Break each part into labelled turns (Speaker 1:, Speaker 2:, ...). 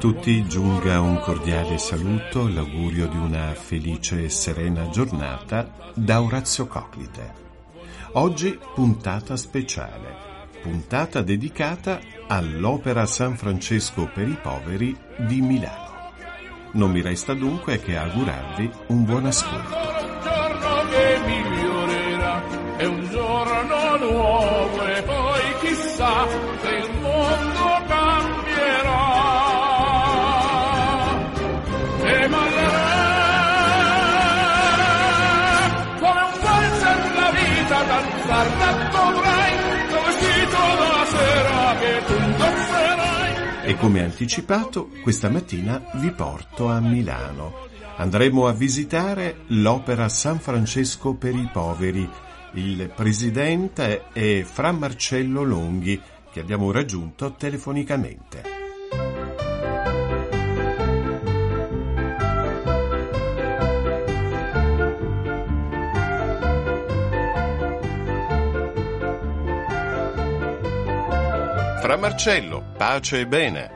Speaker 1: tutti giunga un cordiale saluto, l'augurio di una felice e serena giornata da Orazio Coclite. Oggi puntata speciale, puntata dedicata all'Opera San Francesco per i poveri di Milano. Non mi resta dunque che augurarvi un buon ascolto.
Speaker 2: È un giorno nuovo e poi chissà se il mondo
Speaker 1: come anticipato, questa mattina vi porto a Milano. Andremo a visitare l'Opera San Francesco per i poveri. Il presidente è Fra Marcello Longhi, che abbiamo raggiunto telefonicamente. Fra Marcello, pace e bene.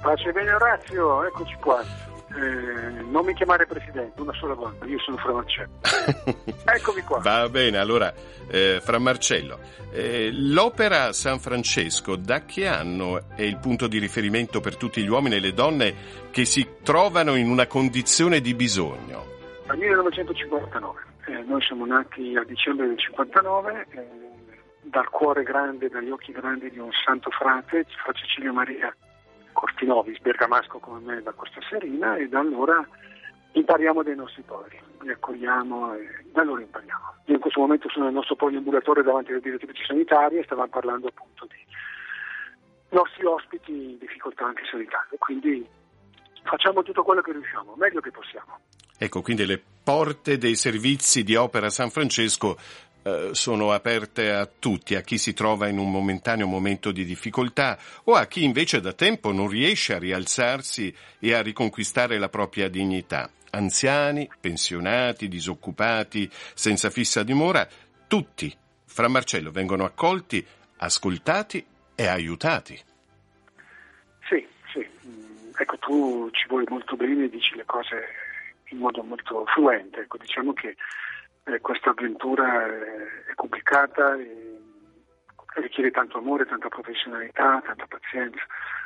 Speaker 3: Pace e bene Orazio, eccoci qua. Eh, non mi chiamare presidente, una sola volta, io sono Fra Marcello. Eccomi qua.
Speaker 1: Va bene, allora, eh, Fra Marcello, eh, l'opera San Francesco da che anno è il punto di riferimento per tutti gli uomini e le donne che si trovano in una condizione di bisogno?
Speaker 3: Dal 1959, eh, noi siamo nati a dicembre del 59 dal cuore grande, dagli occhi grandi di un santo frate, Fra Cecilio Maria Cortinovis, bergamasco come me da Costa Serina, e da allora impariamo dai nostri poveri, li accogliamo e da allora impariamo. Io in questo momento sono nel nostro poliambulatore davanti alle direttrici sanitarie e stavamo parlando appunto di nostri ospiti in difficoltà anche sanitarie, quindi facciamo tutto quello che riusciamo, meglio che possiamo.
Speaker 1: Ecco, quindi le porte dei servizi di Opera San Francesco eh, sono aperte a tutti, a chi si trova in un momentaneo momento di difficoltà o a chi invece da tempo non riesce a rialzarsi e a riconquistare la propria dignità. Anziani, pensionati, disoccupati, senza fissa dimora, tutti, fra Marcello, vengono accolti, ascoltati e aiutati.
Speaker 3: Sì, sì. Mm, ecco, tu ci vuoi molto bene dici le cose in modo molto fluente. Ecco, diciamo che eh, questa avventura è complicata e richiede tanto amore, tanta professionalità, tanta pazienza.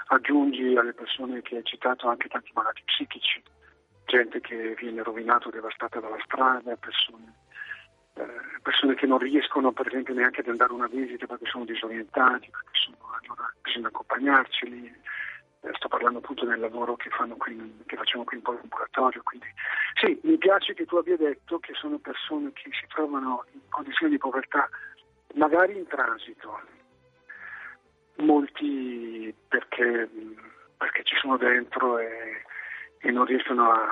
Speaker 3: Aggiungi alle persone che hai citato anche tanti malati psichici, gente che viene rovinato, devastata dalla strada, persone, eh, persone che non riescono per esempio neanche ad andare a una visita perché sono disorientati, perché sono, allora bisogna accompagnarceli sto parlando appunto del lavoro che, qui, che facciamo qui in ambulatorio. Quindi sì, mi piace che tu abbia detto che sono persone che si trovano in condizioni di povertà, magari in transito, molti perché, perché ci sono dentro e, e non riescono a,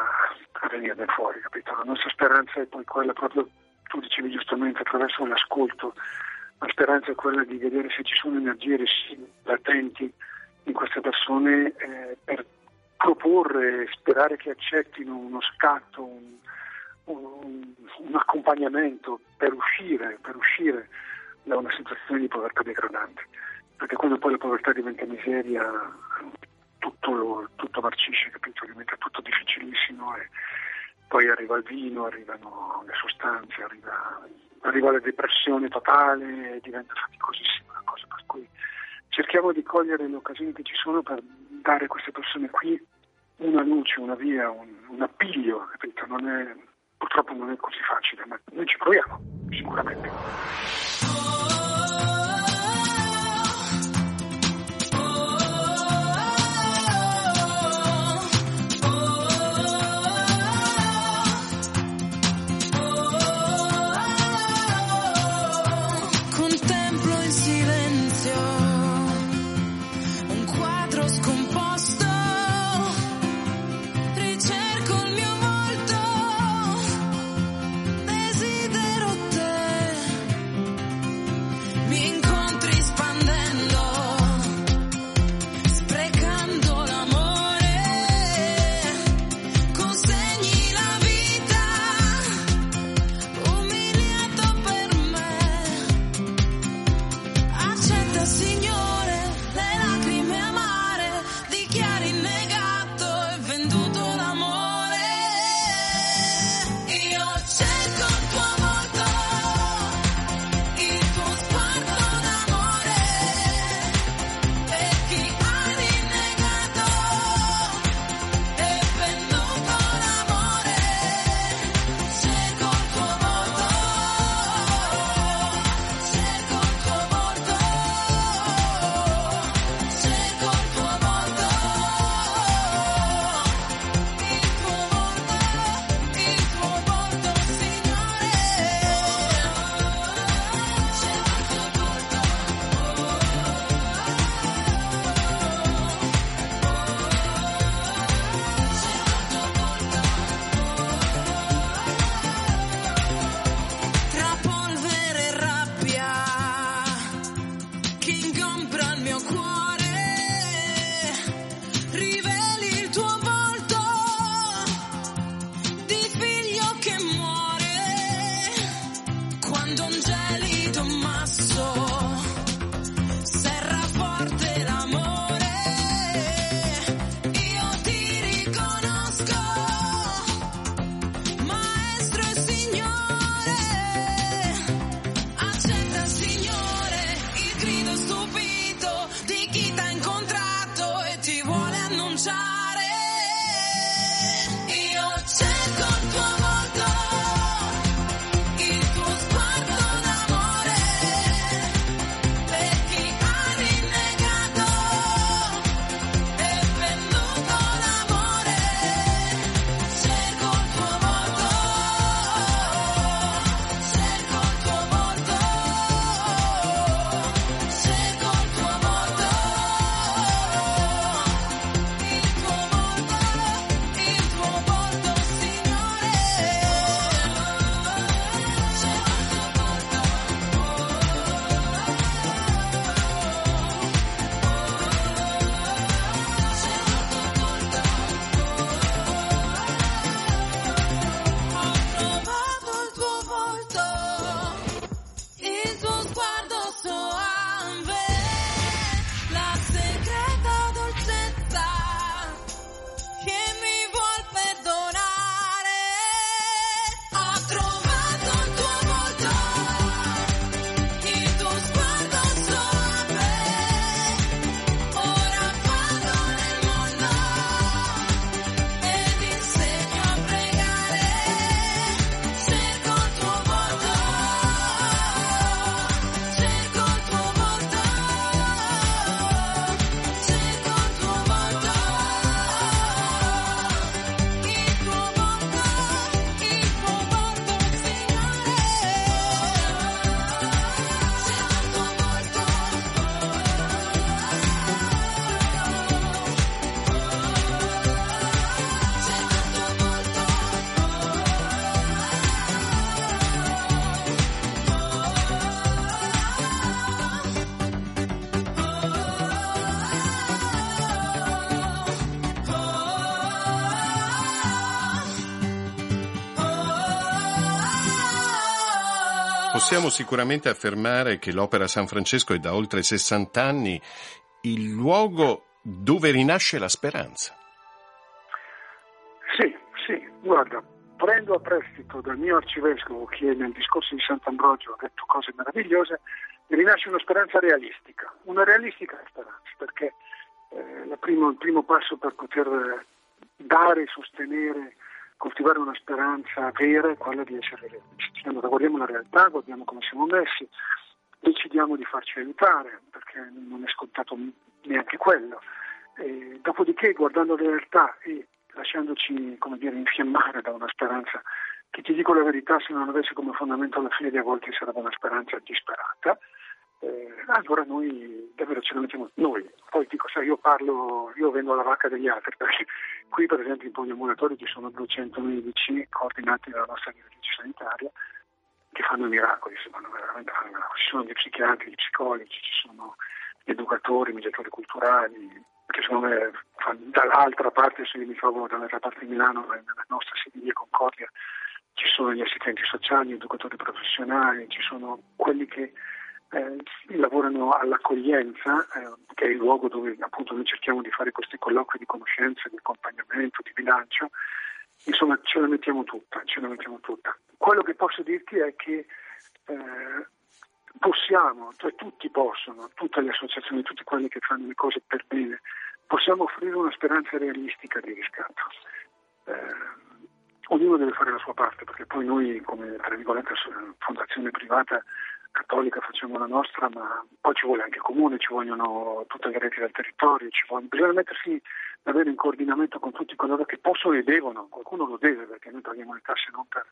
Speaker 3: a venire da fuori, capito? La nostra speranza è poi quella proprio, tu dicevi giustamente, attraverso l'ascolto, la speranza è quella di vedere se ci sono energie latenti in queste persone eh, per proporre, sperare che accettino uno scatto, un, un, un accompagnamento per uscire, per uscire, da una situazione di povertà degradante. Perché quando poi la povertà diventa miseria, tutto, tutto marcisce, capito? diventa tutto difficilissimo e poi arriva il vino, arrivano le sostanze, arriva, arriva la depressione totale e diventa faticosissima la cosa. Per cui cerchiamo di cogliere le occasioni che ci sono per dare a queste persone qui una luce, una via, un, un appiglio? Non è, purtroppo non è così facile, ma noi ci proviamo, sicuramente.
Speaker 1: Possiamo sicuramente affermare che l'Opera San Francesco è da oltre 60 anni il luogo dove rinasce la speranza.
Speaker 3: Sì, sì, guarda, prendo a prestito dal mio arcivescovo che nel discorso di Sant'Ambrogio ha detto cose meravigliose, rinasce una speranza realistica, una realistica speranza, perché eh, primo, il primo passo per poter dare e sostenere coltivare una speranza vera quella di essere realisti. Allora guardiamo la realtà, guardiamo come siamo messi, decidiamo di farci aiutare, perché non è scontato neanche quello. E dopodiché, guardando la realtà e lasciandoci come dire, infiammare da una speranza che ti dico la verità, se non avesse come fondamento la fine di a volte sarebbe una speranza disperata, eh, allora noi davvero ce la mettiamo noi. Poi dico, sai, io parlo, io vendo la vacca degli altri, perché qui per esempio in poliambulatorio ci sono 200 medici coordinati dalla nostra direttrice sanitaria che fanno miracoli, fanno veramente fanno miracoli. Ci sono gli psichiatri, gli psicologi, ci sono gli educatori, i mediatori culturali, che secondo me dall'altra parte, se mi trovo dall'altra parte di Milano, nella nostra di Concordia, ci sono gli assistenti sociali, gli educatori professionali, ci sono quelli che eh, lavorano all'accoglienza, eh, che è il luogo dove appunto noi cerchiamo di fare questi colloqui di conoscenza, di accompagnamento, di bilancio. Insomma, ce la mettiamo tutta, ce la mettiamo tutta. Quello che posso dirti è che eh, possiamo, cioè tutti possono, tutte le associazioni, tutti quelli che fanno le cose per bene, possiamo offrire una speranza realistica di riscatto. Eh, ognuno deve fare la sua parte, perché poi noi come fondazione privata cattolica facciamo la nostra, ma poi ci vuole anche comune, ci vogliono tutte le reti del territorio, vuole, bisogna mettersi davvero in coordinamento con tutti coloro che possono e devono, qualcuno lo deve perché noi paghiamo le tasse non per,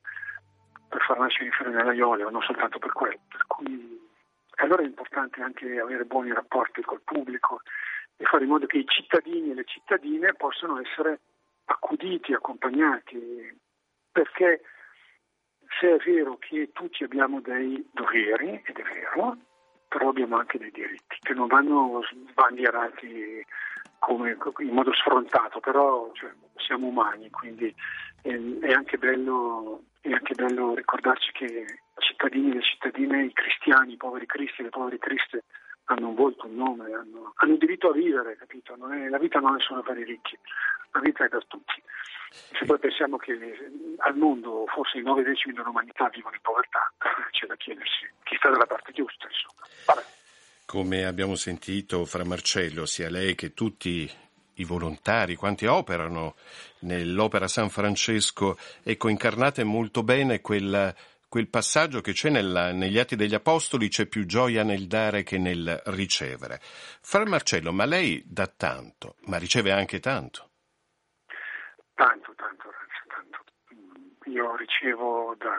Speaker 3: per far nascere i fiori nell'aiolo, non soltanto per quello. Per cui allora è importante anche avere buoni rapporti col pubblico e fare in modo che i cittadini e le cittadine possano essere accuditi, accompagnati, perché se è vero che tutti abbiamo dei doveri, ed è vero, però abbiamo anche dei diritti che non vanno sbandierati come, in modo sfrontato, però cioè, siamo umani, quindi è, è, anche bello, è, anche bello, ricordarci che i cittadini e le cittadine, i cristiani, i poveri cristi le povere criste hanno un volto, un nome, hanno, hanno diritto a vivere, capito? È, la vita non è solo per i ricchi, la vita è per tutti. Se poi pensiamo che al mondo forse i nove decimi dell'umanità vivono in povertà, c'è da chiedersi chi sta dalla parte giusta.
Speaker 1: Come abbiamo sentito fra Marcello, sia lei che tutti i volontari, quanti operano nell'Opera San Francesco, ecco, incarnate molto bene quel, quel passaggio che c'è nella, negli Atti degli Apostoli, c'è più gioia nel dare che nel ricevere. Fra Marcello, ma lei dà tanto, ma riceve anche tanto.
Speaker 3: Tanto, tanto, tanto. Io ricevo da...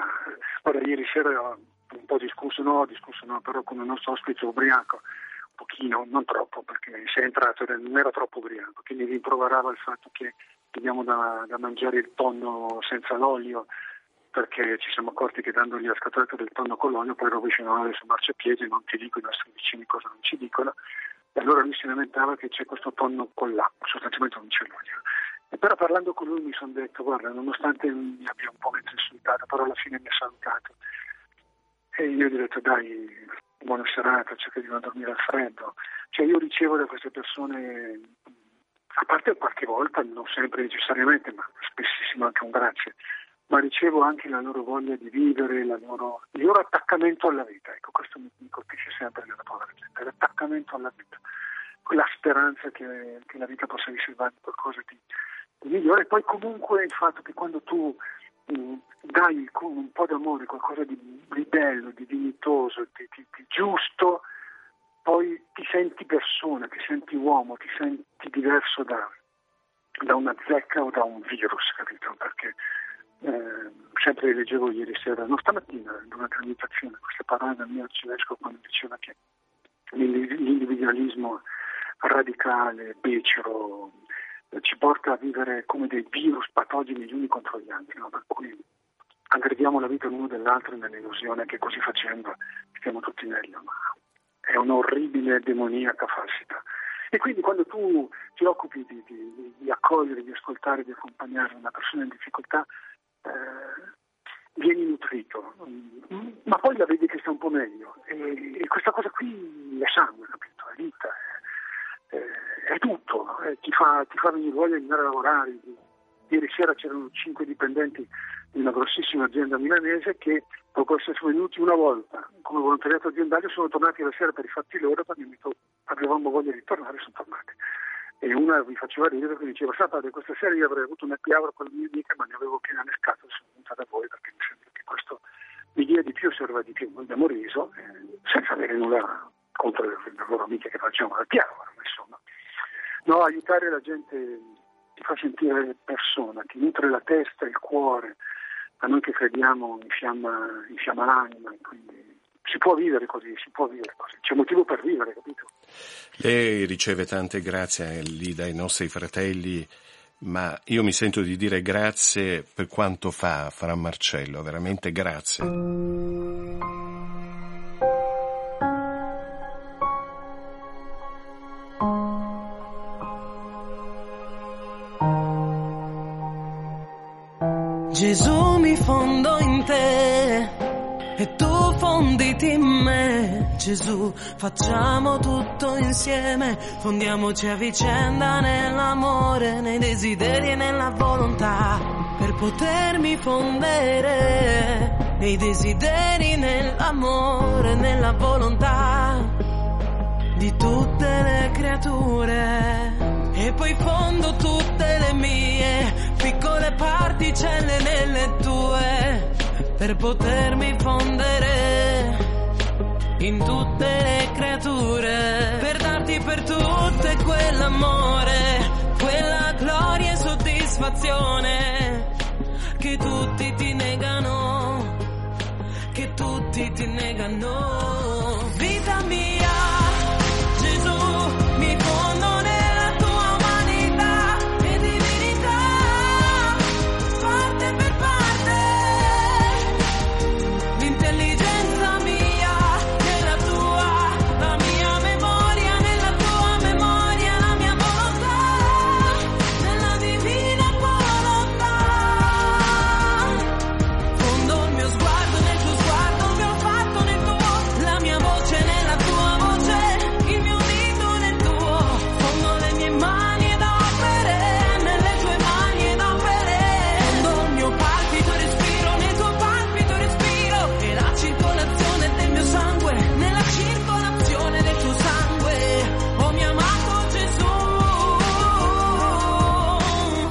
Speaker 3: Ora, ieri sera ho un po' discusso, no, discusso no, però con il nostro ospite ubriaco, un pochino, non troppo, perché si è entrato non era troppo ubriaco, mi rimproverava il fatto che abbiamo da, da mangiare il tonno senza l'olio, perché ci siamo accorti che dandogli la scatoletta del tonno con l'olio poi rovesciano su marciapiede non ti dico i nostri vicini cosa non ci dicono. E allora lui si lamentava che c'è questo tonno con l'acqua, sostanzialmente non c'è l'olio. E però parlando con lui mi sono detto, guarda, nonostante mi abbia un po' mezzo insultato, però alla fine mi ha salutato. E io gli ho detto, dai, buona serata, cerca di non dormire al freddo. Cioè io ricevo da queste persone a parte qualche volta, non sempre necessariamente, ma spessissimo anche un grazie, ma ricevo anche la loro voglia di vivere, loro, il loro attaccamento alla vita. Ecco, questo mi, mi colpisce sempre nella povera gente, l'attaccamento alla vita, quella speranza che, che la vita possa riservare qualcosa di, migliore. Poi comunque il fatto che quando tu mm, dai un po' d'amore, qualcosa di, di bello, di dignitoso, di, di giusto, poi ti senti persona, ti senti uomo, ti senti diverso da, da una zecca o da un virus, capito? Perché eh, sempre leggevo ieri sera, no stamattina, durante la meditazione, queste parole del mio arcivescovo quando diceva che l'individualismo radicale, becero, ci porta a vivere come dei virus patogeni gli uni contro gli altri, no? per cui aggrediamo la vita l'uno dell'altro nell'illusione che così facendo stiamo tutti meglio. Ma è un'orribile demoniaca falsità. E quindi quando tu ti occupi di, di, di accogliere, di ascoltare, di accompagnare una persona in difficoltà, eh, vieni nutrito, ma poi la vedi che sta un po' meglio. E, e questa cosa qui è sangue, capito? È vita, è, è, è tutto, eh, ti, fa, ti, fa, venire voglia di andare a lavorare. Ieri sera c'erano cinque dipendenti di una grossissima azienda milanese che dopo essere venuti una volta come volontariato aziendale sono tornati la sera per i fatti loro perché avevamo voglia di tornare e sono tornati. E una vi faceva ridere perché diceva sapete questa sera io avrei avuto una piavra con la mia amica ma ne avevo piena le scatole sono venuta da voi perché mi sembra che questo mi dia di più serva di più. Noi abbiamo riso eh, senza avere nulla contro le, loro amiche che facevano la piavra. No, aiutare la gente ti fa sentire persona, ti nutre la testa, il cuore, a noi che crediamo infiamma, infiamma l'anima, quindi si può vivere così, si può vivere così, c'è motivo per vivere, capito?
Speaker 1: Lei riceve tante grazie lì dai nostri fratelli, ma io mi sento di dire grazie per quanto fa Fra Marcello, veramente grazie.
Speaker 4: Gesù mi fondo in te e tu fonditi in me. Gesù, facciamo tutto insieme, fondiamoci a vicenda nell'amore, nei desideri e nella volontà, per potermi fondere nei desideri, nell'amore, nella volontà di tutte le creature. E poi fondo tutte le mie per potermi fondere in tutte le creature per darti per tutte quell'amore quella gloria e soddisfazione che tutti ti negano che tutti ti negano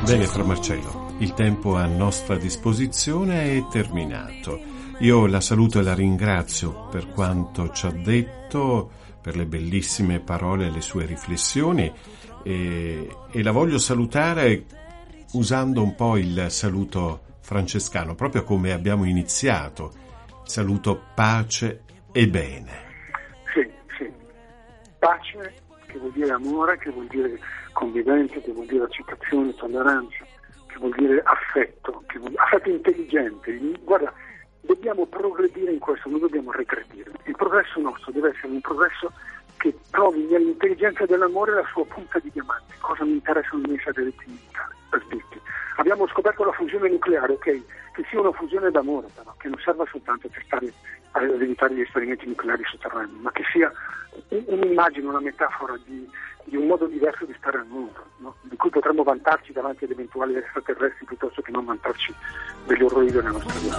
Speaker 1: Bene, Fra Marcello, il tempo a nostra disposizione è terminato. Io la saluto e la ringrazio per quanto ci ha detto, per le bellissime parole e le sue riflessioni e, e la voglio salutare usando un po' il saluto francescano, proprio come abbiamo iniziato. Saluto pace e bene.
Speaker 3: Sì, sì. Pace, che vuol dire amore, che vuol dire convivenza, che vuol dire accettazione, tolleranza, che vuol dire affetto, vuol dire affetto intelligente. Guarda, dobbiamo progredire in questo, non dobbiamo regredire. Il progresso nostro deve essere un progresso che trovi nell'intelligenza dell'amore la sua punta di diamante. Cosa mi interessano i miei satelliti per dirti. Abbiamo scoperto la fusione nucleare, ok, che sia una fusione d'amore, però, che non serva soltanto per stare ad evitare gli esperimenti nucleari sotterranei, ma che sia un'immagine, una metafora di, di un modo diverso di stare al mondo, no? di cui potremmo vantarci davanti ad eventuali extraterrestri piuttosto che non vantarci degli orrori della nostra vita.